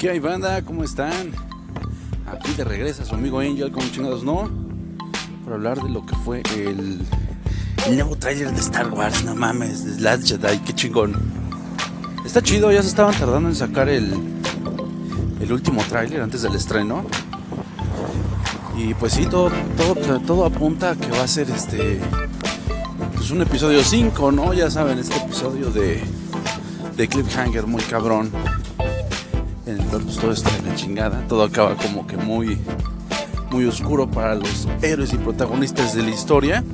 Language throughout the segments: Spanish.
¿Qué hay banda? ¿Cómo están? Aquí de regresa su amigo Angel, como chingados no, para hablar de lo que fue el, el nuevo trailer de Star Wars, no mames, de Last Jedi, qué chingón. Está chido, ya se estaban tardando en sacar el, el último tráiler antes del estreno. Y pues sí, todo, todo, todo apunta a que va a ser este pues un episodio 5, ¿no? Ya saben, este episodio de, de Cliffhanger muy cabrón. En el cual pues todo está en la chingada. Todo acaba como que muy, muy oscuro para los héroes y protagonistas de la historia.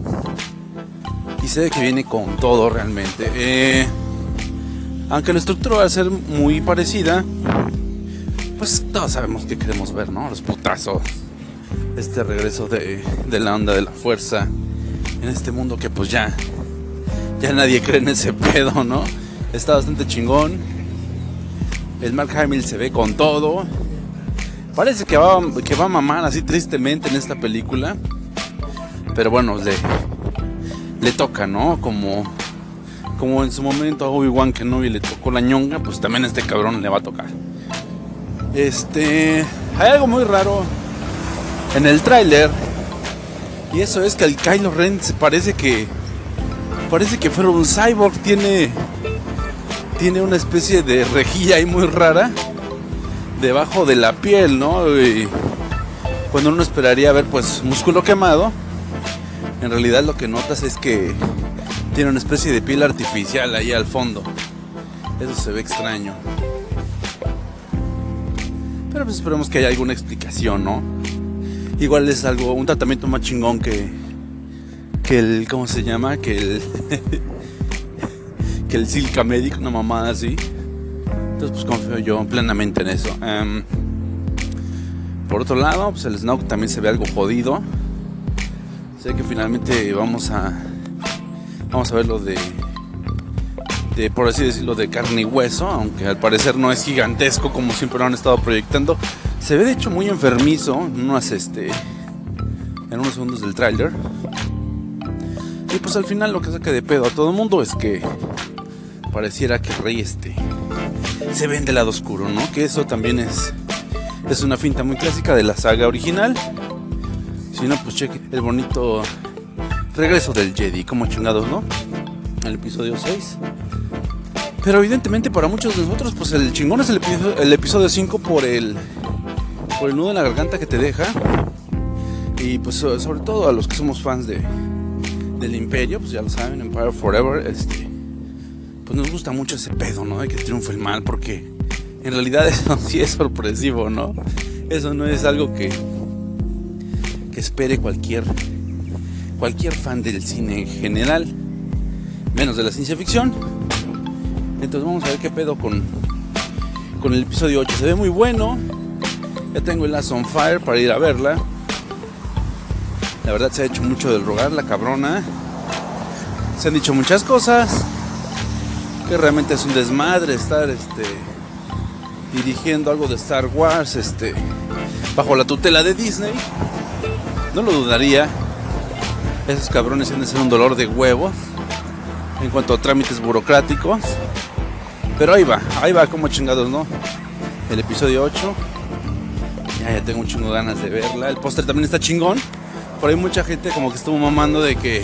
Y se ve que viene con todo realmente. Eh, aunque la estructura va a ser muy parecida, pues todos sabemos que queremos ver, ¿no? Los putazos. Este regreso de, de la onda de la fuerza en este mundo que pues ya ya nadie cree en ese pedo, ¿no? Está bastante chingón. El Mark Hamill se ve con todo. Parece que va, que va a mamar así tristemente en esta película. Pero bueno, le, le toca, ¿no? Como, como en su momento a Obi-Wan Kenobi le tocó la ñonga, pues también a este cabrón le va a tocar. Este. Hay algo muy raro en el tráiler. Y eso es que el Kylo Ren se parece que. Parece que fuera un cyborg. Tiene. Tiene una especie de rejilla ahí muy rara. Debajo de la piel, ¿no? Y cuando uno esperaría ver pues músculo quemado. En realidad lo que notas es que tiene una especie de piel artificial ahí al fondo. Eso se ve extraño. Pero pues esperemos que haya alguna explicación, ¿no? Igual es algo, un tratamiento más chingón que, que el, ¿cómo se llama? Que el, que el Silca Medic, una mamada así. Entonces pues confío yo plenamente en eso. Um, por otro lado, pues el Snoke también se ve algo jodido. Sé que finalmente vamos a, vamos a ver lo de, de, por así decirlo, de carne y hueso, aunque al parecer no es gigantesco como siempre lo han estado proyectando. Se ve de hecho muy enfermizo en unos, este, en unos segundos del tráiler. Y pues al final lo que saca de pedo a todo el mundo es que pareciera que Rey este se ve del lado oscuro, ¿no? Que eso también es, es una finta muy clásica de la saga original. Si no, pues cheque el bonito regreso del Jedi, como chingados, ¿no? El episodio 6. Pero evidentemente para muchos de nosotros, pues el chingón es el episodio, el episodio 5 por el, por el nudo en la garganta que te deja. Y pues sobre todo a los que somos fans de, del imperio, pues ya lo saben, Empire Forever, este, pues nos gusta mucho ese pedo, ¿no? De que triunfe el mal, porque en realidad eso sí es sorpresivo, ¿no? Eso no es algo que, que espere cualquier, cualquier fan del cine en general, menos de la ciencia ficción. Entonces vamos a ver qué pedo con, con el episodio 8. Se ve muy bueno. Ya tengo el Last on Fire para ir a verla. La verdad se ha hecho mucho del rogar la cabrona. Se han dicho muchas cosas. Que realmente es un desmadre estar este, dirigiendo algo de Star Wars este, bajo la tutela de Disney. No lo dudaría. Esos cabrones han de ser un dolor de huevos en cuanto a trámites burocráticos. Pero ahí va, ahí va como chingados, ¿no? El episodio 8. Ya, ya tengo un chingo de ganas de verla. El póster también está chingón. Por ahí mucha gente como que estuvo mamando de que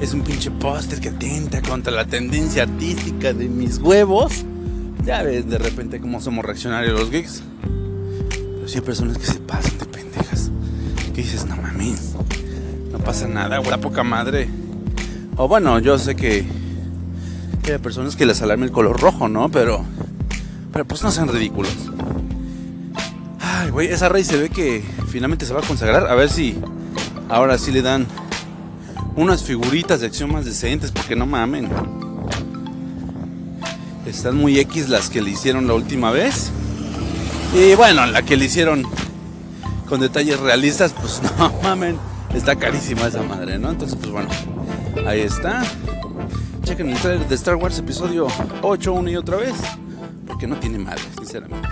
es un pinche póster que atenta contra la tendencia artística de mis huevos. Ya ves de repente cómo somos reaccionarios los geeks. Pero sí hay personas que se pasan de pendejas. Que dices, no mames, no pasa nada, la poca madre. O bueno, yo sé que, que hay personas que les alarma el color rojo, ¿no? Pero, pero pues no sean ridículos. Ay, güey, esa Rey se ve que finalmente se va a consagrar. A ver si ahora sí le dan unas figuritas de acción más decentes, porque no mamen. Están muy X las que le hicieron la última vez. Y bueno, la que le hicieron con detalles realistas, pues no mamen. Está carísima esa madre, ¿no? Entonces, pues bueno, ahí está. Chequen el trailer de Star Wars episodio 8 una y otra vez. Porque no tiene madre, sinceramente.